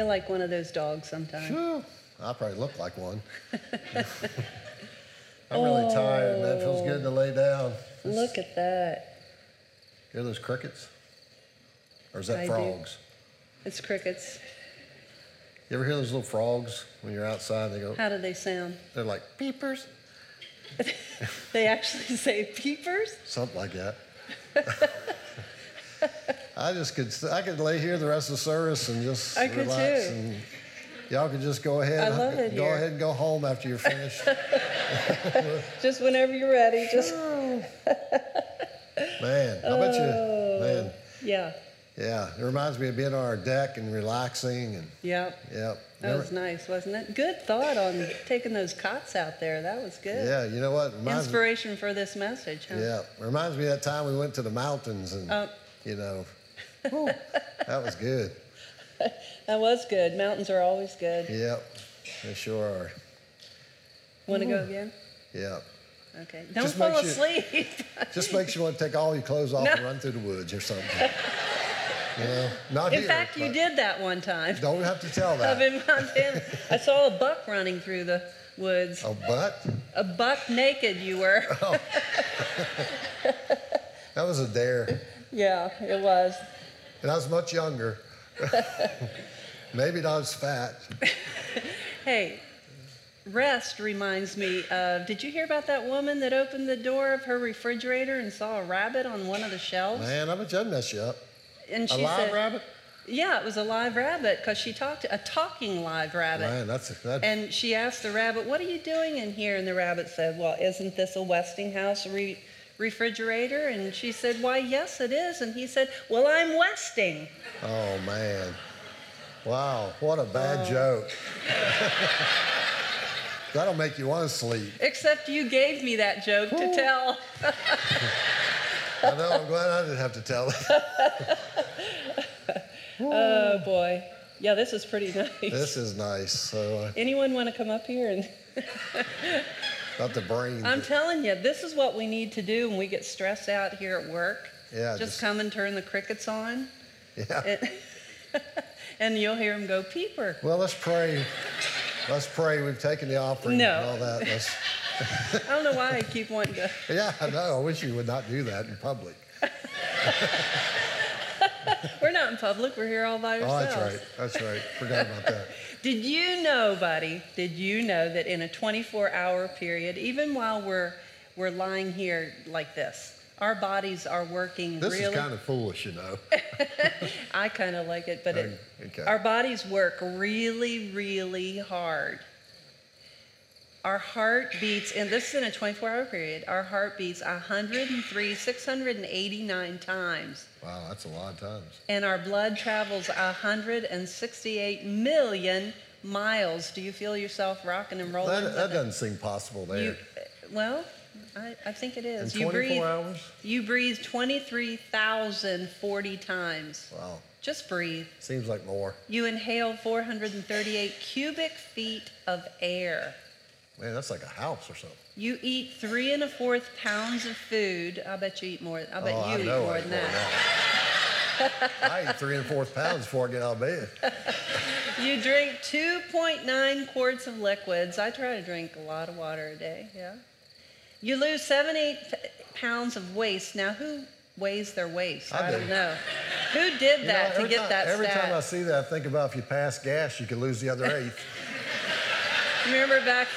feel like one of those dogs sometimes. Phew, I probably look like one. I'm really tired, man. It feels good to lay down. Look at that. Hear those crickets? Or is that I do. frogs? It's crickets. You ever hear those little frogs when you're outside? They go, How do they sound? they're like peepers, They actually say peepers? something like that. I just could, I could lay here the rest of the service and just I could relax, too. and y'all could just go ahead. I love it Go here. ahead and go home after you're finished. Just whenever you're ready, just, man, I bet Oh. you, man, yeah, yeah. It reminds me of being on our deck and relaxing, and yeah. yep. That Never- was nice, wasn't it? Good thought on taking those cots out there. That was good. Yeah, you know what? Reminds me, Inspiration for this message, huh? yeah, reminds me of that time we went to the mountains and Oh. you know, whew, that was good. That was good. Mountains are always good. Yep, they sure are. Want to go again? Yep. Okay. Don't Just fall makes you- asleep. Just makes you want to take all your clothes off No. and run through the woods or something. you know, not In here. fact, you did that one time. Don't have to tell Up that. in Montana, I saw a buck running through the woods. A buck? A buck naked, you were. oh. that was a dare, yeah, it was. And I was much younger. Maybe not as fat. Hey, rest reminds me of. Did you hear about that woman that opened the door of her refrigerator and saw a rabbit on one of the shelves? Man, I bet you I'd mess you up. And A she live said, rabbit? Yeah, it was a live rabbit because she talked to a talking live rabbit. Man, that's that. And she asked the rabbit, What are you doing in here? And the rabbit said, Well, isn't this a Westinghouse re- refrigerator? And she said, Why, yes, it is. And he said, Well, I'm Westing. Oh man. Wow, what a Oh. bad joke. That'll make you want to sleep. Except you gave me that joke to tell. I know, I'm glad I didn't have to tell it. Oh, boy. Yeah, this is pretty nice. This is nice. So, uh, Anyone want to come up here? And not the brain. I'm telling you, this is what we need to do when we get stressed out here at work. Yeah, Just, just- come and turn the crickets on, yeah. and, and you'll hear them go peeper. Well, let's pray. Let's pray. We've taken the offering No. and all that. Let's, I don't know why I keep wanting to. yeah, I know. I wish you would not do that in public. We're not in public. We're here all by ourselves. Oh, that's right. That's right. Forgot about that. Did you know, buddy? Did you know that in a 24-hour period, even while we're we're lying here like this, our bodies are working This really. is kind of foolish, you know. I kind of like it, but it, Okay. our bodies work really, really hard. Our heart beats, and this is in a 24-hour period. Our heart beats 103, 689 times. Wow, that's a lot of times. and our blood travels 168 million miles. Do you feel yourself rocking and rolling? That, that doesn't seem possible there. You, well, I, I think it is. in 24 you breathe. hours? You breathe 23,040 times. Wow. Just breathe. Seems like more. You inhale 438 cubic feet of air. Man, that's like a house or something. You eat three and a fourth pounds of food. I bet you eat more. I bet oh, you I eat know more I than that. that. I eat three and a fourth pounds before I get out of bed. You drink 2.9 quarts of liquids. I try to drink a lot of water a day, yeah. You lose seven, eight pounds of waste. Now, who weighs their waist? I I, do. don't know. Who did You know, that to get time, that Every stat? time I see that, I think about if you pass gas, you could lose the other eighth. Remember back?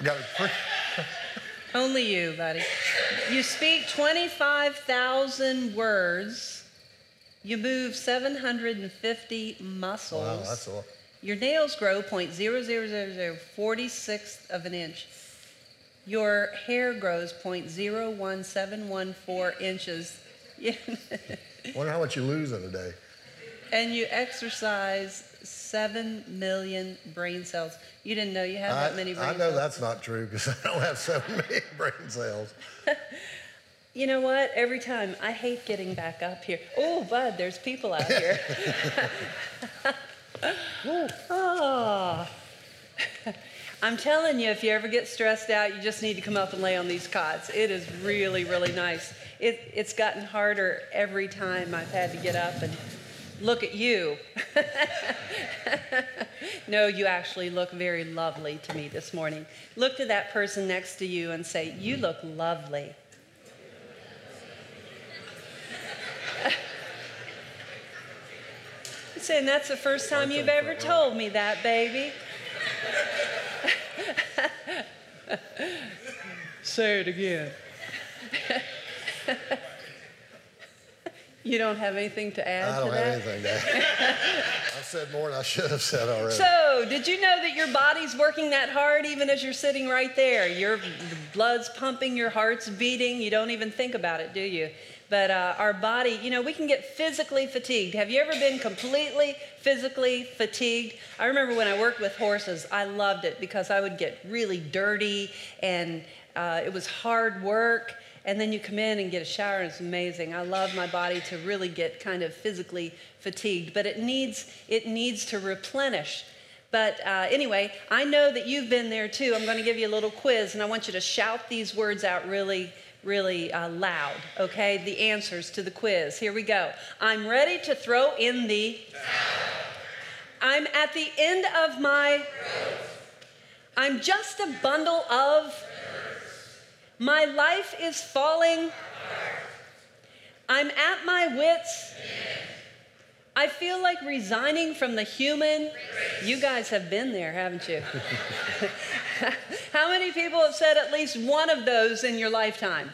I got it. Only you, buddy. You speak 25,000 words. You move 750 muscles. wow, that's a lot. Your nails grow 0.00046 of an inch. Your hair grows 0.01714 inches. Wonder how much you lose in a day. And you exercise 7 million brain cells. You didn't know you had that many brain cells. I know cells. that's not true because I don't have seven million brain cells. You know what? Every time I hate getting back up here. Oh, Bud, there's people out here. oh. I'm telling you, if you ever get stressed out, you just need to come up and lay on these cots. It is really, really nice. It, it's gotten harder every time I've had to get up and look at you. no, you actually look very lovely to me this morning. Look to that person next to you and say, You look lovely. saying that's the first time you've ever told me that, baby. Say it again. You don't have anything to add I don't to have that? anything to add. I said more than I should have said already. So, did you know that your body's working that hard even as you're sitting right there? Your blood's pumping, your heart's beating. You don't even think about it, do you? But uh, our body, you know, we can get physically fatigued. Have you ever been completely physically fatigued? I remember when I worked with horses, I loved it because I would get really dirty and uh, it was hard work. And then you come in and get a shower, and it's amazing. I love my body to really get kind of physically fatigued, but it needs, it needs to replenish. But uh, anyway, I know that you've been there too. I'm going to give you a little quiz, and I want you to shout these words out really, really uh, loud, okay? The answers to the quiz. Here we go. I'm ready to throw in the. I'm at the end of my. I'm just a bundle of. My life is falling. I'm at my wits. I feel like resigning from the human. You guys have been there, haven't you? How many people have said at least one of those in your lifetime?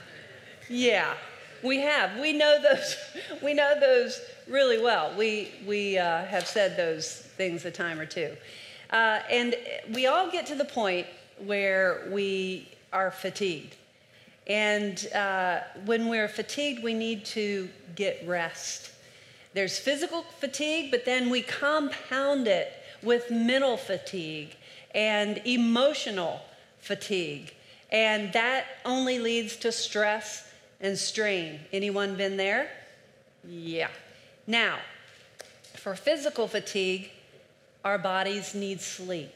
Yeah, we have. We know those. We know those really well. We we uh, have said those things a time or two, uh, and we all get to the point where we are fatigued. And uh, when we're fatigued, we need to get rest. There's physical fatigue, but then we compound it with mental fatigue and emotional fatigue. And that only leads to stress and strain. Anyone been there? Yeah. Now, for physical fatigue, our bodies need sleep.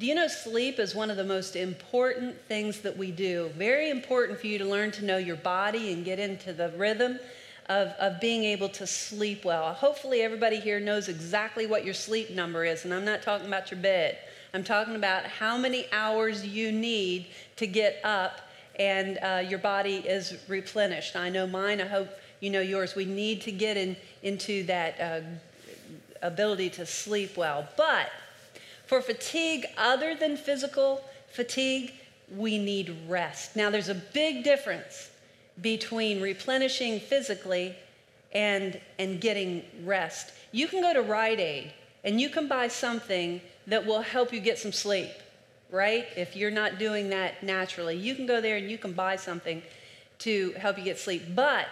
Do you know sleep is one of the most important things that we do? Very important for you to learn to know your body and get into the rhythm of, of being able to sleep well. Hopefully, everybody here knows exactly what your sleep number is, and I'm not talking about your bed. I'm talking about how many hours you need to get up and uh, your body is replenished. I know mine, I hope you know yours. We need to get in, into that uh, ability to sleep well. But for fatigue other than physical fatigue, we need rest. Now, there's a big difference between replenishing physically and, and getting rest. You can go to Rite Aid and you can buy something that will help you get some sleep, right? If you're not doing that naturally, you can go there and you can buy something to help you get sleep. But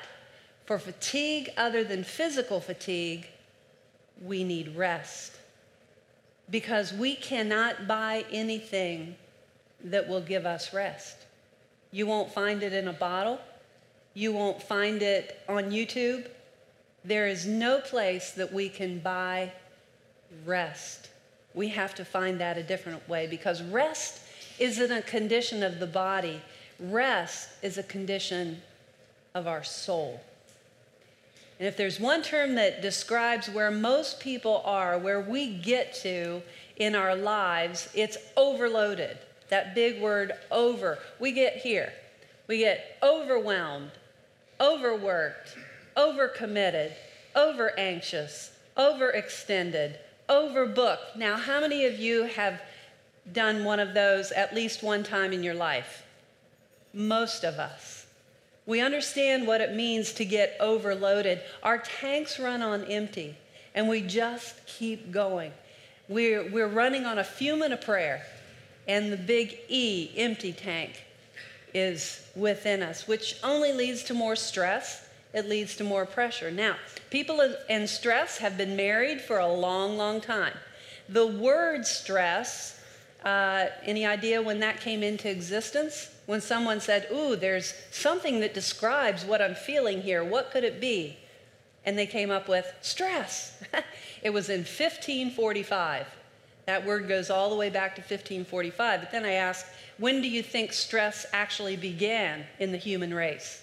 for fatigue other than physical fatigue, we need rest because we cannot buy anything that will give us rest. You won't find it in a bottle, you won't find it on YouTube. There is no place that we can buy rest. We have to find that a different way because rest isn't a condition of the body, rest is a condition of our soul. And if there's one term that describes where most people are, where we get to in our lives, it's overloaded. That big word over. We get here. We get overwhelmed, overworked, overcommitted, over anxious, overextended, overbooked. Now, how many of you have done one of those at least one time in your life? Most of us. We understand what it means to get overloaded. Our tanks run on empty, and we just keep going. We're, we're running on a fume and a prayer, and the big E, empty tank, is within us, which only leads to more stress. It leads to more pressure. Now, people in stress have been married for a long, long time. The word stress, uh, any idea when that came into existence? when someone said, Ooh, there's something that describes what I'm feeling here. What could it be? And they came up with stress. it was in 1545. That word goes all the way back to 1545. But then I ask, when do you think stress actually began in the human race?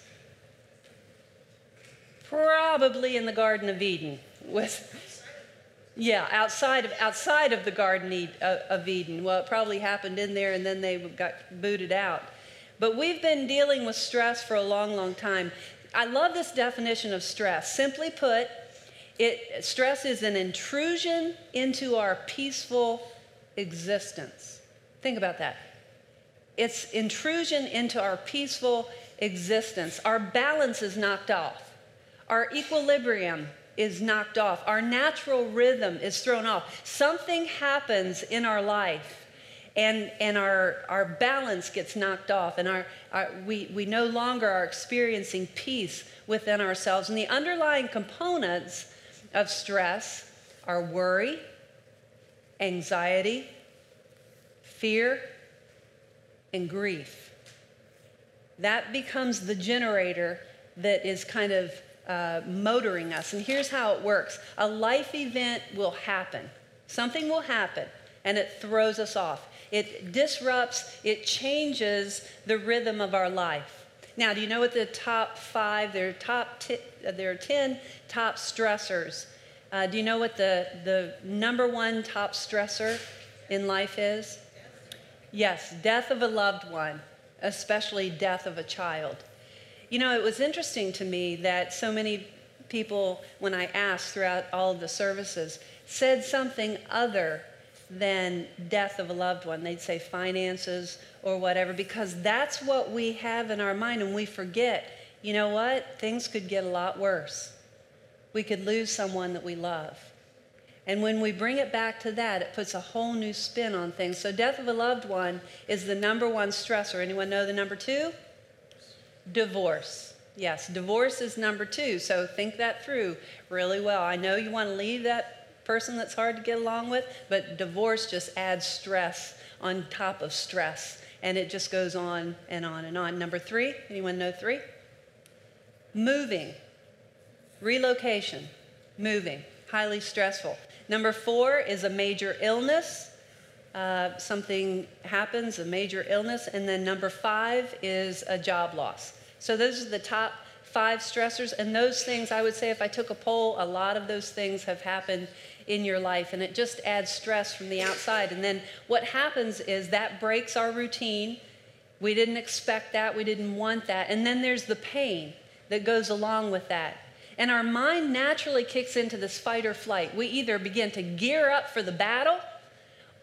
Probably in the Garden of Eden with yeah, outside of outside of the Garden uh, of Eden. Well, it probably happened in there, and then they got booted out. But we've been dealing with stress for a long, long time. I love this definition of stress. Simply put, it, stress is an intrusion into our peaceful existence. Think about that. It's intrusion into our peaceful existence. Our balance is knocked off. Our equilibrium is knocked off. Our natural rhythm is thrown off. Something happens in our life and, and our, our balance gets knocked off, and our, our, we, we no longer are experiencing peace within ourselves. And the underlying components of stress are worry, anxiety, fear, and grief. That becomes the generator that is kind of uh, motoring us. And here's how it works a life event will happen, something will happen, and it throws us off. It disrupts, it changes the rhythm of our life. Now, do you know what the top five, there are, top t- there are 10 top stressors. Uh, do you know what the, the number one top stressor in life is? Yes, death of a loved one, especially death of a child. You know, it was interesting to me that so many people, when I asked throughout all of the services, said something other than death of a loved one. They'd say finances or whatever, because that's what we have in our mind, and we forget, you know what? Things could get a lot worse. We could lose someone that we love. And when we bring it back to that, it puts a whole new spin on things. So, death of a loved one is the number one stressor. Anyone know the number two? Divorce. Yes, divorce is number two. So, think that through really well. I know you want to leave that person that's hard to get along with, but divorce just adds stress on top of stress. And it just goes on and on and on. Number three, anyone know three? Moving, relocation, moving, highly stressful. Number four is a major illness. Uh, something happens, a major illness. And then number five is a job loss. So those are the top five stressors. And those things, I would say, if I took a poll, a lot of those things have happened in your life. And it just adds stress from the outside. And then what happens is that breaks our routine. We didn't expect that, we didn't want that. And then there's the pain that goes along with that. And our mind naturally kicks into this fight or flight. We either begin to gear up for the battle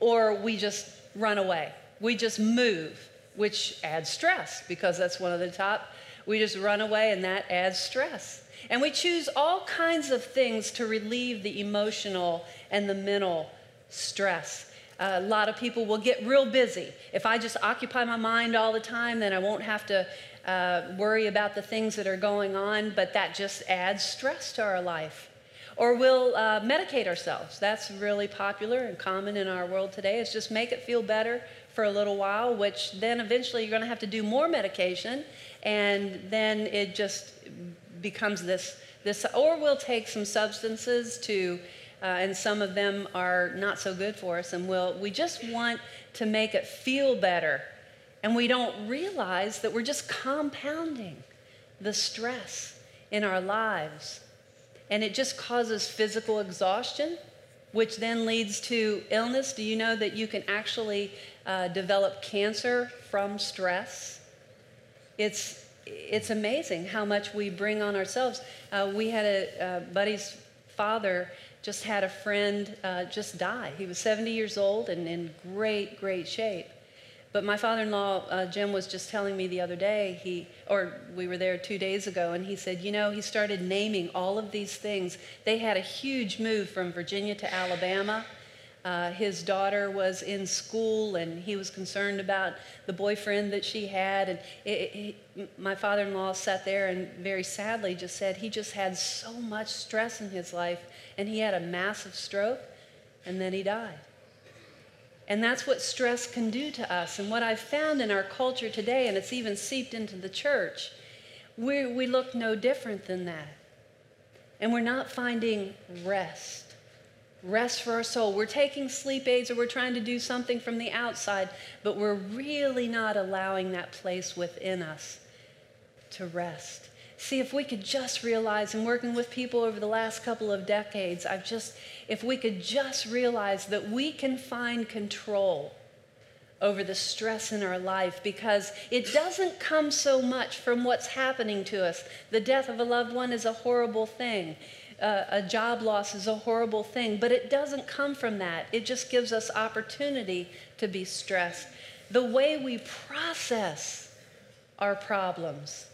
or we just run away. We just move, which adds stress because that's one of the top. We just run away and that adds stress. And we choose all kinds of things to relieve the emotional and the mental stress. A lot of people will get real busy. If I just occupy my mind all the time, then I won't have to uh, worry about the things that are going on, but that just adds stress to our life. Or we'll uh, medicate ourselves. That's really popular and common in our world today. Is just make it feel better for a little while, which then eventually you're going to have to do more medication, and then it just becomes this this. Or we'll take some substances to. Uh, and some of them are not so good for us, and we'll, we just want to make it feel better and we don't realize that we're just compounding the stress in our lives. And it just causes physical exhaustion, which then leads to illness. Do you know that you can actually uh, develop cancer from stress? It's, it's amazing how much we bring on ourselves. Uh, we had a uh, buddy's father just had a friend uh, just die. He was 70 years old and in great, great shape. But my father-in-law, uh, Jim, was just telling me the other day. He, or we were there two days ago, and he said, you know, he started naming all of these things. They had a huge move from Virginia to Alabama. Uh, his daughter was in school, and he was concerned about the boyfriend that she had. And it, it, my father-in-law sat there and very sadly just said he just had so much stress in his life, and he had a massive stroke, and then he died. And that's what stress can do to us. And what I've found in our culture today, and it's even seeped into the church, we, we look no different than that. And we're not finding rest. rest for our soul. We're taking sleep aids or we're trying to do something from the outside, but we're really not allowing that place within us to rest. See, if we could just realize, and working with people over the last couple of decades, I've just, if we could just realize that we can find control over the stress in our life because it doesn't come so much from what's happening to us. The death of a loved one is a horrible thing uh, a job loss is a horrible thing, but it doesn't come from that. It just gives us opportunity to be stressed. The way we process our problems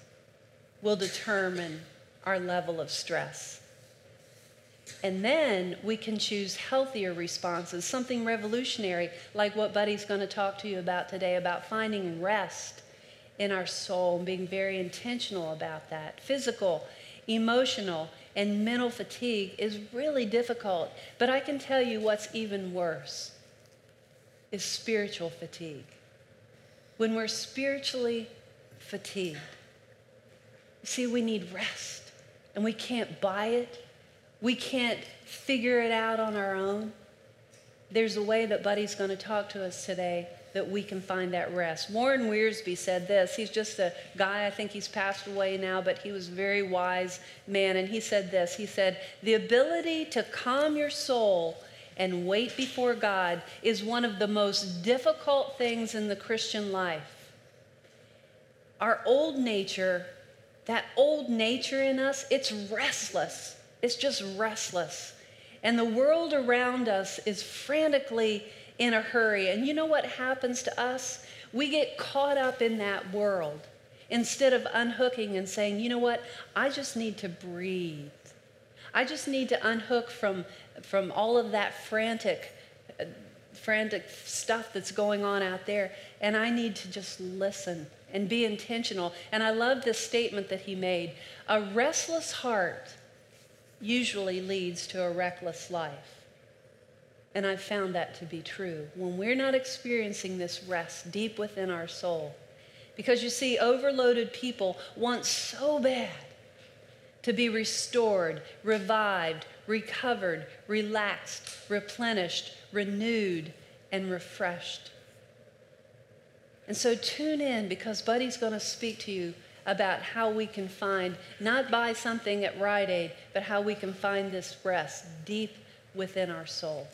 will determine our level of stress. And then we can choose healthier responses, something revolutionary, like what Buddy's going to talk to you about today about finding rest in our soul and being very intentional about that. Physical, emotional, and mental fatigue is really difficult. But I can tell you what's even worse is spiritual fatigue. When we're spiritually fatigued, see, we need rest and we can't buy it. We can't figure it out on our own. There's a way that Buddy's going to talk to us today that we can find that rest. Warren Wiersbe said this. He's just a guy, I think he's passed away now, but he was a very wise man. And he said this He said, The ability to calm your soul and wait before God is one of the most difficult things in the Christian life. Our old nature, that old nature in us, it's restless. It's just restless. And the world around us is frantically in a hurry. And you know what happens to us? We get caught up in that world instead of unhooking and saying, you know what? I just need to breathe. I just need to unhook from, from all of that frantic, uh, frantic stuff that's going on out there. And I need to just listen and be intentional. And I love this statement that he made a restless heart usually leads to a reckless life. And I've found that to be true. When we're not experiencing this rest deep within our soul, because you see, overloaded people want so bad to be restored, revived, recovered, relaxed, replenished, renewed, and refreshed. And so tune in because Buddy's going to speak to you about how we can find, not buy something at Rite Aid, but how we can find this rest deep within our soul.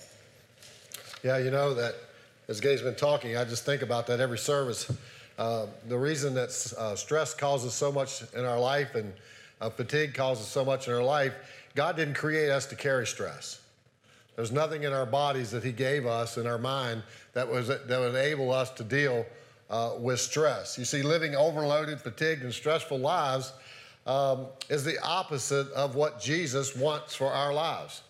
Yeah, you know that as Gay's been talking, I just think about that every service. Uh, the reason that uh, stress causes so much in our life and uh, fatigue causes so much in our life, God didn't create us to carry stress. There's nothing in our bodies that He gave us in our mind that was that would enable us to deal uh, with stress. You see, living overloaded, fatigued, and stressful lives um, is the opposite of what Jesus wants for our lives.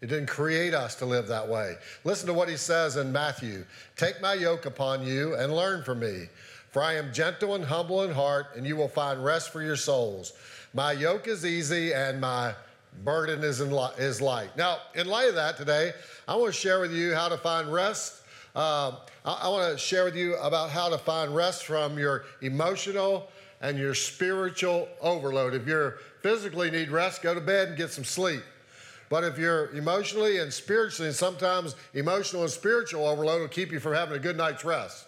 It didn't create us to live that way. Listen to what he says in Matthew Take my yoke upon you and learn from me, for I am gentle and humble in heart, and you will find rest for your souls. My yoke is easy and my burden is, li- is light. Now, in light of that today, I want to share with you how to find rest. Uh, I, I want to share with you about how to find rest from your emotional and your spiritual overload. If you physically need rest, go to bed and get some sleep. But if you're emotionally and spiritually, and sometimes emotional and spiritual overload will keep you from having a good night's rest.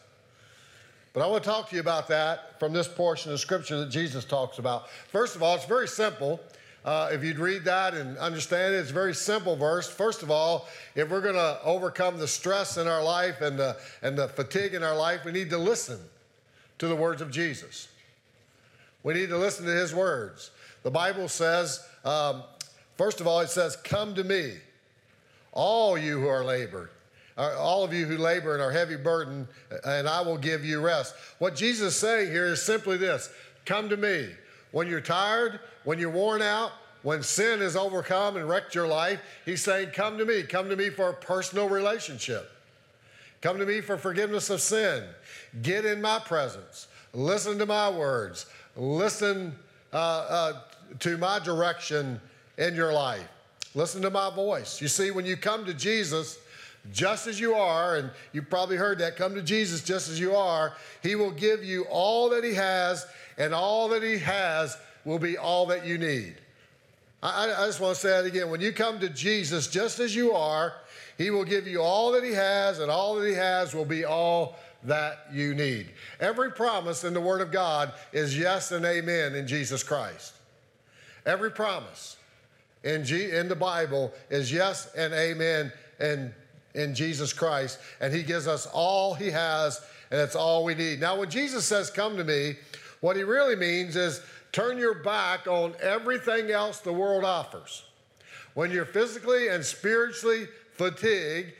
But I want to talk to you about that from this portion of scripture that Jesus talks about. First of all, it's very simple. Uh, if you'd read that and understand it, it's a very simple verse. First of all, if we're going to overcome the stress in our life and the, and the fatigue in our life, we need to listen to the words of Jesus. We need to listen to his words. The Bible says, um, First of all, it says, Come to me, all you who are labored, uh, all of you who labor and are heavy burden, and I will give you rest. What Jesus is saying here is simply this Come to me. When you're tired, when you're worn out, when sin has overcome and wrecked your life, he's saying, Come to me. Come to me for a personal relationship. Come to me for forgiveness of sin. Get in my presence. Listen to my words. Listen uh, uh, to my direction in your life. Listen to my voice. You see, when you come to Jesus, just as you are, and you've probably heard that come to Jesus just as you are, He will give you all that He has, and all that He has will be all that you need. I, I just want to say that again. When you come to Jesus just as you are, He will give you all that He has, and all that He has will be all that you need. Every promise in the Word of God is yes and amen in Jesus Christ. Every promise in, G, in the Bible is yes and amen in, in Jesus Christ, and He gives us all He has, and it's all we need. Now, when Jesus says, Come to me, what He really means is turn your back on everything else the world offers. When you're physically and spiritually fatigued,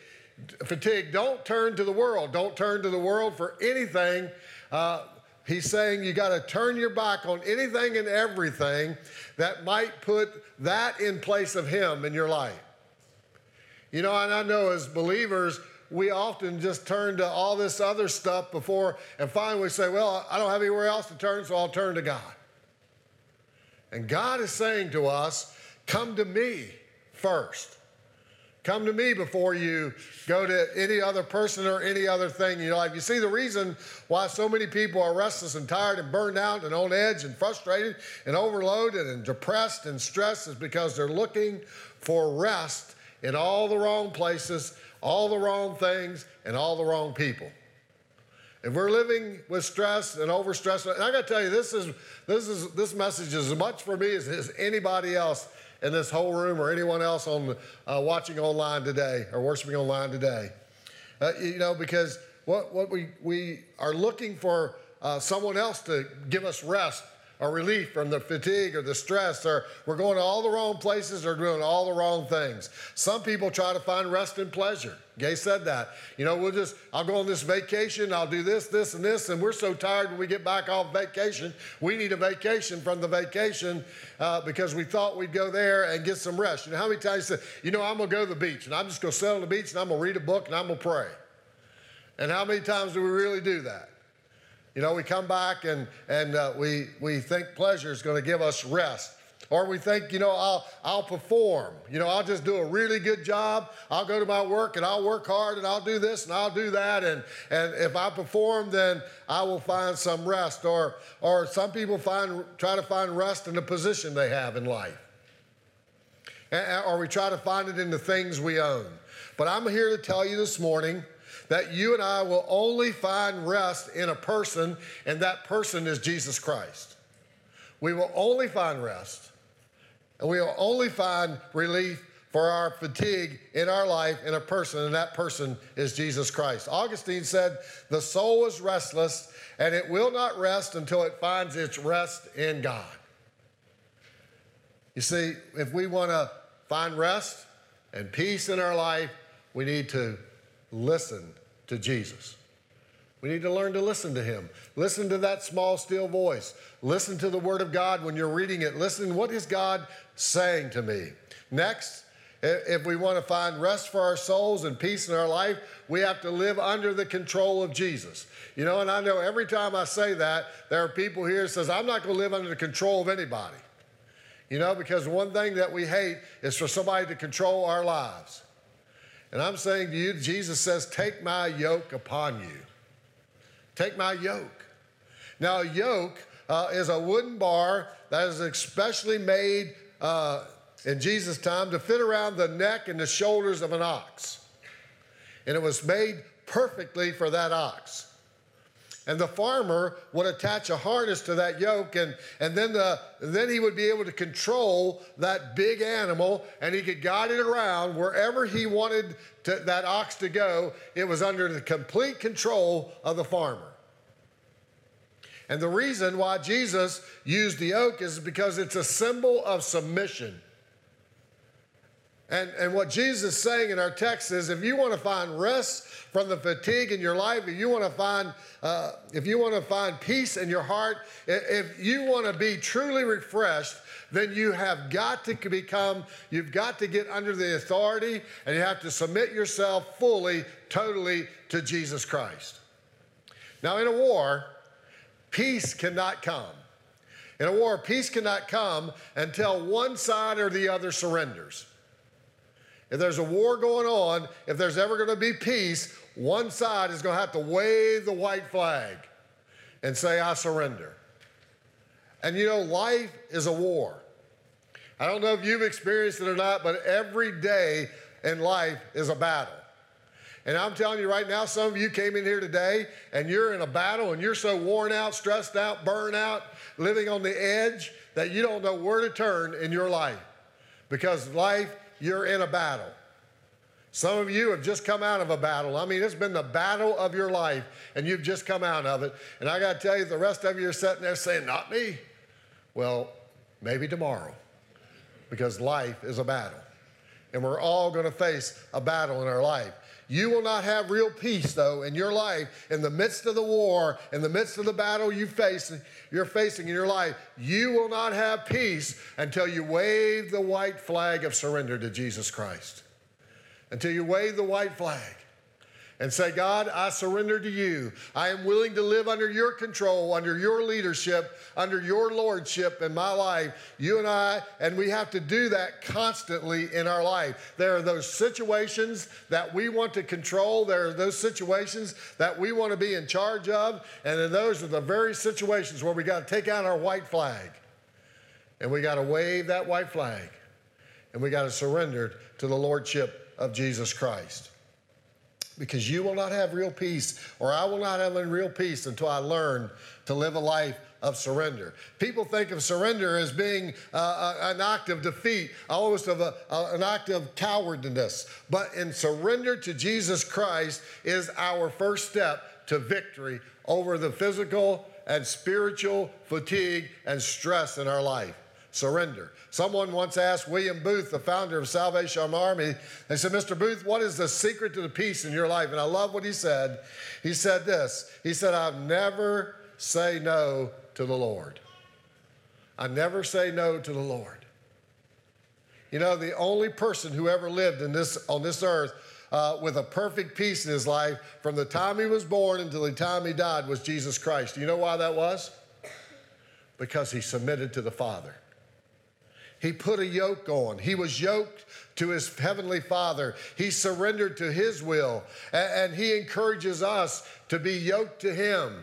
don't turn to the world. Don't turn to the world for anything. Uh, he's saying you got to turn your back on anything and everything that might put that in place of Him in your life. You know, and I know as believers, we often just turn to all this other stuff before, and finally we say, Well, I don't have anywhere else to turn, so I'll turn to God. And God is saying to us, Come to me first. Come to me before you go to any other person or any other thing in your life. You see, the reason why so many people are restless and tired and burned out and on edge and frustrated and overloaded and depressed and stressed is because they're looking for rest in all the wrong places, all the wrong things, and all the wrong people. If we're living with stress and overstress, and I got to tell you, this is this is this message is as much for me as, as anybody else in this whole room or anyone else on uh, watching online today or worshiping online today. Uh, you know, because what, what we, we are looking for uh, someone else to give us rest or relief from the fatigue or the stress, or we're going to all the wrong places or doing all the wrong things. Some people try to find rest and pleasure. Gay said that. You know, we'll just, I'll go on this vacation, I'll do this, this, and this, and we're so tired when we get back off vacation. We need a vacation from the vacation uh, because we thought we'd go there and get some rest. You know, how many times you say, you know, I'm going to go to the beach and I'm just going to sit on the beach and I'm going to read a book and I'm going to pray. And how many times do we really do that? You know, we come back and, and uh, we, we think pleasure is going to give us rest. Or we think, you know, I'll, I'll perform. You know, I'll just do a really good job. I'll go to my work and I'll work hard and I'll do this and I'll do that. And, and if I perform, then I will find some rest. Or, or some people find, try to find rest in the position they have in life. And, or we try to find it in the things we own. But I'm here to tell you this morning that you and I will only find rest in a person, and that person is Jesus Christ. We will only find rest, and we will only find relief for our fatigue in our life in a person, and that person is Jesus Christ. Augustine said, The soul is restless, and it will not rest until it finds its rest in God. You see, if we want to find rest and peace in our life, we need to listen to Jesus. We need to learn to listen to him. Listen to that small, still voice. Listen to the word of God when you're reading it. Listen, what is God saying to me? Next, if we want to find rest for our souls and peace in our life, we have to live under the control of Jesus. You know, and I know every time I say that, there are people here says, I'm not going to live under the control of anybody. You know, because one thing that we hate is for somebody to control our lives. And I'm saying to you, Jesus says, Take my yoke upon you. Take my yoke. Now, a yoke uh, is a wooden bar that is especially made uh, in Jesus' time to fit around the neck and the shoulders of an ox. And it was made perfectly for that ox. And the farmer would attach a harness to that yoke, and, and then, the, then he would be able to control that big animal, and he could guide it around wherever he wanted to, that ox to go. It was under the complete control of the farmer. And the reason why Jesus used the yoke is because it's a symbol of submission. And, and what Jesus is saying in our text is if you want to find rest from the fatigue in your life, if you want to find, uh, if you want to find peace in your heart, if you want to be truly refreshed, then you have got to become, you've got to get under the authority and you have to submit yourself fully, totally to Jesus Christ. Now, in a war, peace cannot come. In a war, peace cannot come until one side or the other surrenders. If there's a war going on, if there's ever going to be peace, one side is going to have to wave the white flag and say, I surrender. And you know, life is a war. I don't know if you've experienced it or not, but every day in life is a battle. And I'm telling you right now, some of you came in here today and you're in a battle and you're so worn out, stressed out, burned out, living on the edge that you don't know where to turn in your life. Because life, you're in a battle. Some of you have just come out of a battle. I mean, it's been the battle of your life, and you've just come out of it. And I got to tell you, the rest of you are sitting there saying, Not me. Well, maybe tomorrow, because life is a battle. And we're all going to face a battle in our life. You will not have real peace, though, in your life, in the midst of the war, in the midst of the battle you face, you're facing in your life. You will not have peace until you wave the white flag of surrender to Jesus Christ. Until you wave the white flag and say, God, I surrender to you. I am willing to live under your control, under your leadership, under your lordship in my life. You and I, and we have to do that constantly in our life. There are those situations that we want to control, there are those situations that we want to be in charge of, and then those are the very situations where we got to take out our white flag and we got to wave that white flag and we got to surrender to the lordship of Jesus Christ because you will not have real peace, or I will not have real peace until I learn to live a life of surrender. People think of surrender as being uh, uh an act of defeat, almost of a, an act of cowardness. But in surrender to Jesus Christ is our first step to victory over the physical and spiritual fatigue and stress in our life surrender. Someone once asked William Booth, the founder of Salvation Army, they said, Mr. Booth, what is the secret to the peace in your life? And I love what he said. He said this He said, I never say no to the Lord. I never say no to the Lord. You know, the only person who ever lived in this, on this earth uh, with a perfect peace in his life from the time he was born until the time he died was Jesus Christ. Do you know why that was? Because he submitted to the Father. He put a yoke on. He was yoked to his heavenly Father. He surrendered to his will. And, he encourages us to be yoked to him.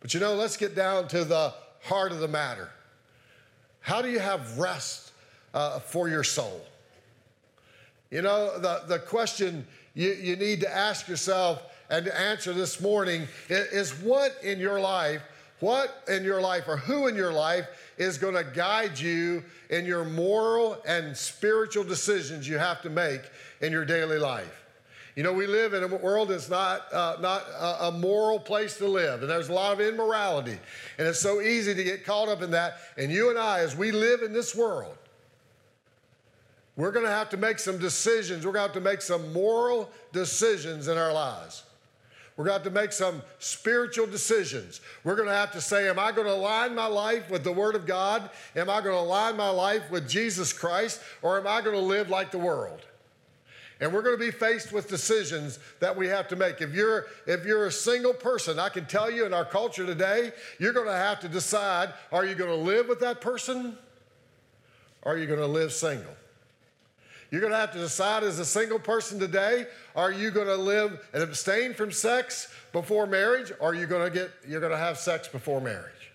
But you know, let's get down to the heart of the matter. How do you have rest uh, for your soul? You know, the, the question you, you need to ask yourself and to answer this morning is, is what in your life, what in your life, or who in your life is going to guide you in your moral and spiritual decisions you have to make in your daily life. You know, we live in a world that's not, uh, not a, a, moral place to live, and there's a lot of immorality. And it's so easy to get caught up in that. And you and I, as we live in this world, we're going to have to make some decisions. We're going to have to make some moral decisions in our lives. We're going to have to make some spiritual decisions. We're going to have to say, Am I going to align my life with the Word of God? Am I going to align my life with Jesus Christ? Or am I going to live like the world? And we're going to be faced with decisions that we have to make. If you're, if you're a single person, I can tell you in our culture today, you're going to have to decide are you going to live with that person? Or are you going to live single? You're going to have to decide as a single person today are you going to live and abstain from sex before marriage or are you going to get you're going to have sex before marriage?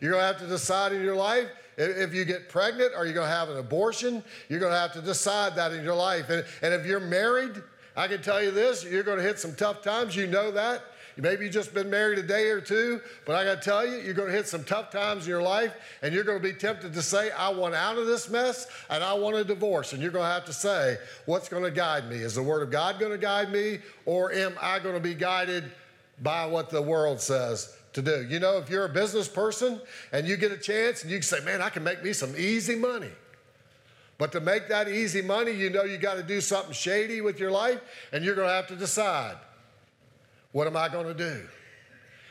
You're going to have to decide in your life if you get pregnant, are you going to have an abortion? You're going to have to decide that in your life. And, and if you're married, I can tell you this you're going to hit some tough times. You know that. Maybe you've just been married a day or two, but I got to tell you, you're going to hit some tough times in your life, and you're going to be tempted to say, I want out of this mess, and I want a divorce. And you're going to have to say, What's going to guide me? Is the Word of God going to guide me, or am I going to be guided by what the world says to do? You know, if you're a business person and you get a chance and you can say, Man, I can make me some easy money. But to make that easy money, you know you got to do something shady with your life, and you're going to have to decide what am I going to do?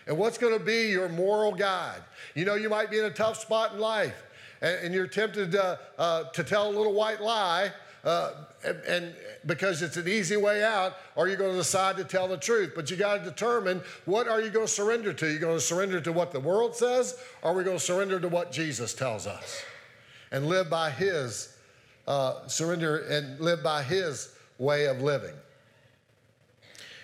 And what's going to be your moral guide? You know, you might be in a tough spot in life and, and you're tempted to, uh, to tell a little white lie. Uh, and, and, because it's an easy way out, or you're going to decide to tell the truth. But you got to determine what are you going to surrender to? You're going to surrender to what the world says, or are we going to surrender to what Jesus tells us, and live by His uh, surrender and live by His way of living.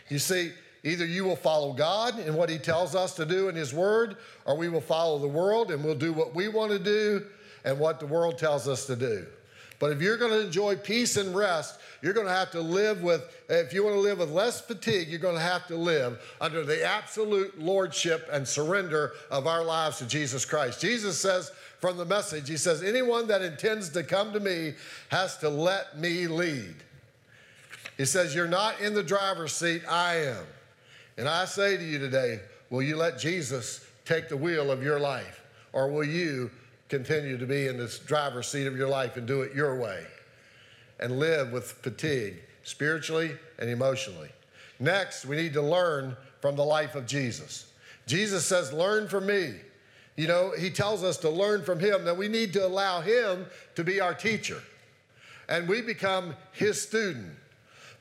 You see, Either you will follow God and what He tells us to do in His Word, or we will follow the world and we'll do what we want to do and what the world tells us to do. But if you're going to enjoy peace and rest, you're going to have to live with, if you want to live with less fatigue, you're going to have to live under the absolute lordship and surrender of our lives to Jesus Christ. Jesus says from the message, He says, anyone that intends to come to me has to let me lead. He says, You're not in the driver's seat, I am. And I say to you today, will you let Jesus take the wheel of your life? Or will you continue to be in this driver's seat of your life and do it your way and live with fatigue spiritually and emotionally? Next, we need to learn from the life of Jesus. Jesus says, Learn from me. You know, he tells us to learn from him, that we need to allow him to be our teacher. And we become his student.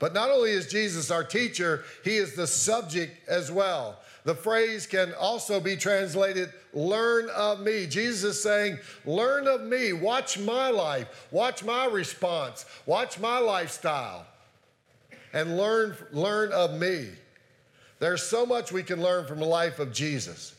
But not only is Jesus our teacher, he is the subject as well. The phrase can also be translated, learn of me. Jesus is saying, learn of me. Watch my life. Watch my response. Watch my lifestyle. And learn, learn of me. There's so much we can learn from the life of Jesus.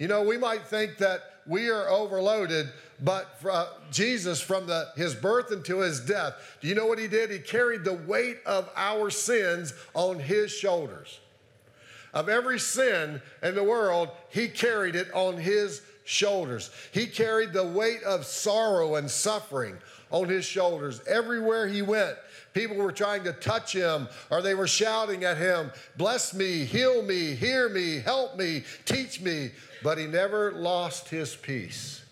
You know, we might think that we are overloaded, but uh, Jesus, from the, his birth until his death, do you know what he did? He carried the weight of our sins on his shoulders. Of every sin in the world, he carried it on his shoulders. He carried the weight of sorrow and suffering on his shoulders everywhere he went. People were trying to touch him or they were shouting at him, Bless me, heal me, hear me, help me, teach me. But he never lost his peace.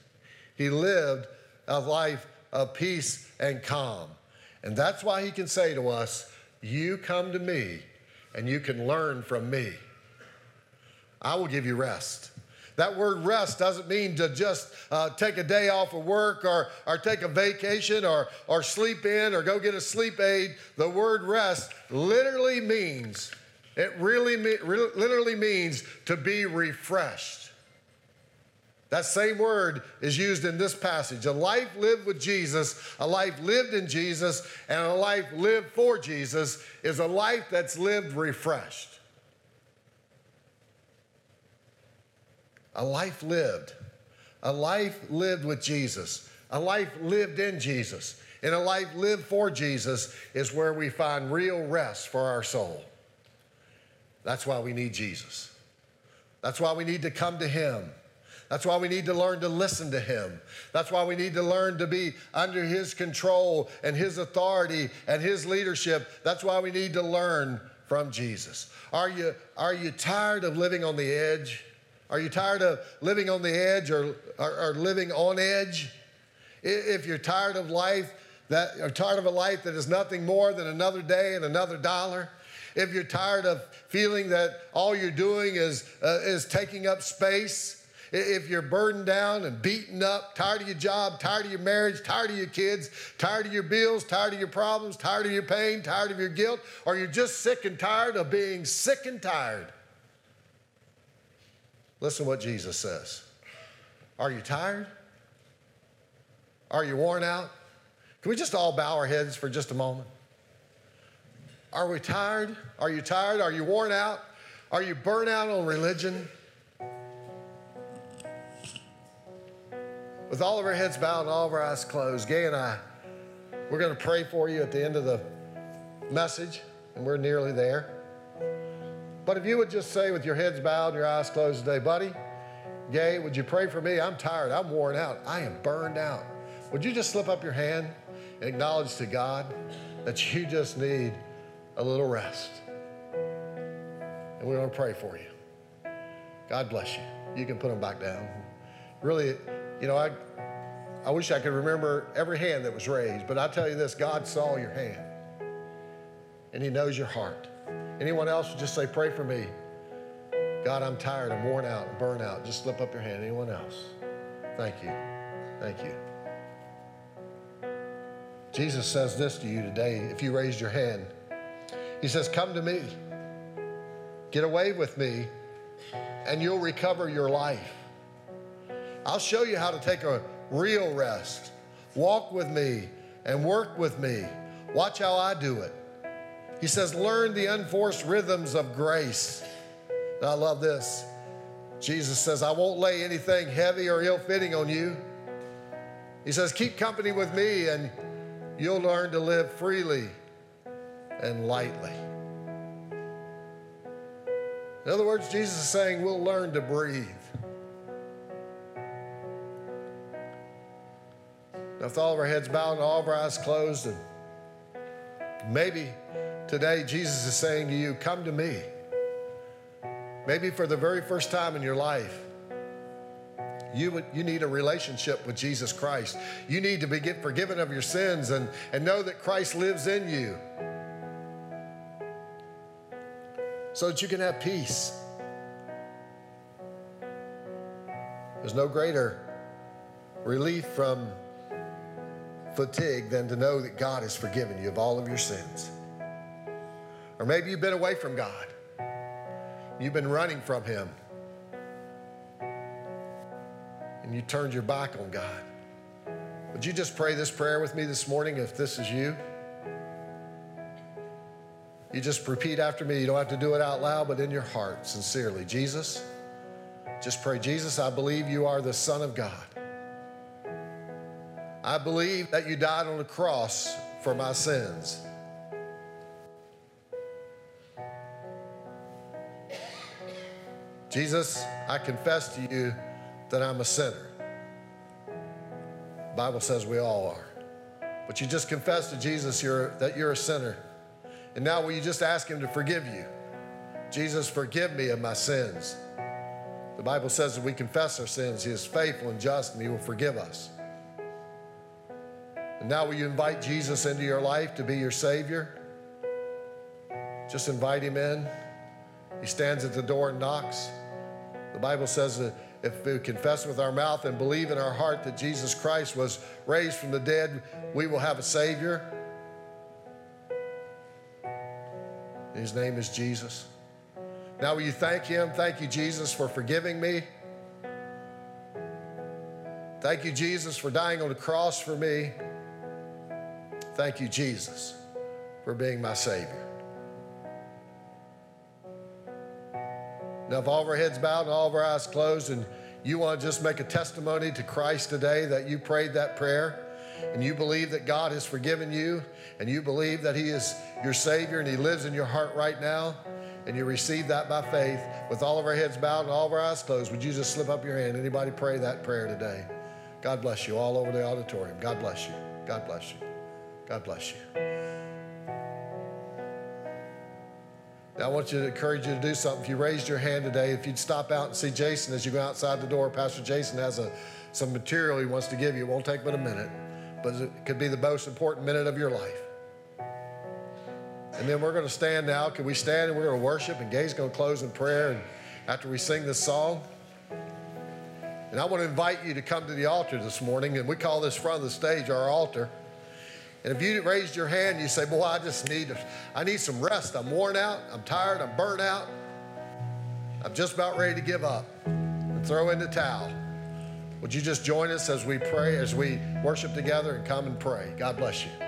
He lived a life of peace and calm. And that's why he can say to us, You come to me and you can learn from me. I will give you rest. That word rest doesn't mean to just uh, take a day off of work or, or take a vacation or, or sleep in or go get a sleep aid. The word rest literally means, it really me, literally means to be refreshed. That same word is used in this passage. A life lived with Jesus, a life lived in Jesus, and a life lived for Jesus is a life that's lived refreshed. A life lived, a life lived with Jesus, a life lived in Jesus, and a life lived for Jesus is where we find real rest for our soul. That's why we need Jesus. That's why we need to come to Him. That's why we need to learn to listen to Him. That's why we need to learn to be under His control and His authority and His leadership. That's why we need to learn from Jesus. Are you, are you tired of living on the edge? Are you tired of living on the edge or, or, or living on edge? If you're tired of life, that are tired of a life that is nothing more than another day and another dollar, if you're tired of feeling that all you're doing is, uh, is taking up space, if you're burdened down and beaten up, tired of your job, tired of your marriage, tired of your kids, tired of your bills, tired of your problems, tired of your pain, tired of your guilt, or you're just sick and tired of being sick and tired, Listen to what Jesus says. Are you tired? Are you worn out? Can we just all bow our heads for just a moment? Are we tired? Are you tired? Are you worn out? Are you burnt out on religion? With all of our heads bowed and all of our eyes closed, Gay and I, we're going to pray for you at the end of the message, and we're nearly there. But if you would just say with your heads bowed and your eyes closed today, buddy, Gay, would you pray for me? I'm tired. I'm worn out. I am burned out. Would you just slip up your hand and acknowledge to God that you just need a little rest? And we want to pray for you. God bless you. You can put them back down. Really, you know, I, I wish I could remember every hand that was raised, but I tell you this God saw your hand, and He knows your heart. Anyone else just say, pray for me. God, I'm tired, I'm worn out, I'm out. Just slip up your hand. Anyone else? Thank you. Thank you. Jesus says this to you today if you raised your hand. He says, Come to me, get away with me, and you'll recover your life. I'll show you how to take a real rest. Walk with me and work with me. Watch how I do it. He says, learn the unforced rhythms of grace. I love this. Jesus says, I won't lay anything heavy or ill fitting on you. He says, Keep company with me, and you'll learn to live freely and lightly. In other words, Jesus is saying we'll learn to breathe. Now, with all of our heads bowed and all of our eyes closed, and maybe today Jesus is saying to you, Come to me. Maybe for the very first time in your life, you, would, you need a relationship with Jesus Christ. You need to be get forgiven of your sins and, and know that Christ lives in you so that you can have peace. There's no greater relief from fatigue than to know that God has forgiven you of all of your sins. Or maybe you've been away from God, you've been running from Him, and you turned your back on God. Would you just pray this prayer with me this morning if this is you? You just repeat after me. You don't have to do it out loud, but in your heart, sincerely. Jesus, just pray, Jesus, I believe you are the Son of God. I believe that you died on the cross for my sins. Jesus, I confess to you that I'm a sinner. The Bible says we all are. But you just confess to Jesus you're, that you're a sinner. And now will you just ask him to forgive you? Jesus, forgive me of my sins. The Bible says that we confess our sins, he is faithful and just and he will forgive us. And now, will you invite Jesus into your life to be your Savior? Just invite Him in. He stands at the door and knocks. The Bible says that if we confess with our mouth and believe in our heart that Jesus Christ was raised from the dead, we will have a Savior. His name is Jesus. Now, will you thank Him? Thank you, Jesus, for forgiving me. Thank you, Jesus, for dying on the cross for me. Thank you, Jesus, for being my Savior. Now, if all of our heads bowed and all of our eyes closed, and you want to just make a testimony to Christ today that you prayed that prayer, and you believe that God has forgiven you, and you believe that He is your Savior and He lives in your heart right now, and you receive that by faith, with all of our heads bowed and all of our eyes closed, would you just slip up your hand? Anybody pray that prayer today? God bless you all over the auditorium. God bless you. God bless you. God bless you. I want you to encourage you to do something. If you raised your hand today, if you'd stop out and see Jason as you go outside the door, Pastor Jason has a, some material he wants to give you. It won't take but a minute, but it could be the most important minute of your life. And then we're going to stand now. Can we stand and we're going to worship? And Gay's going to close in prayer. And after we sing this song, and I want to invite you to come to the altar this morning. And we call this front of the stage our altar. And if you raised your hand, you say, Boy, I just need, I need some rest. I'm worn out. I'm tired. I'm burnt out. I'm just about ready to give up and throw in the towel. Would you just join us as we pray, as we worship together and come and pray? God bless you.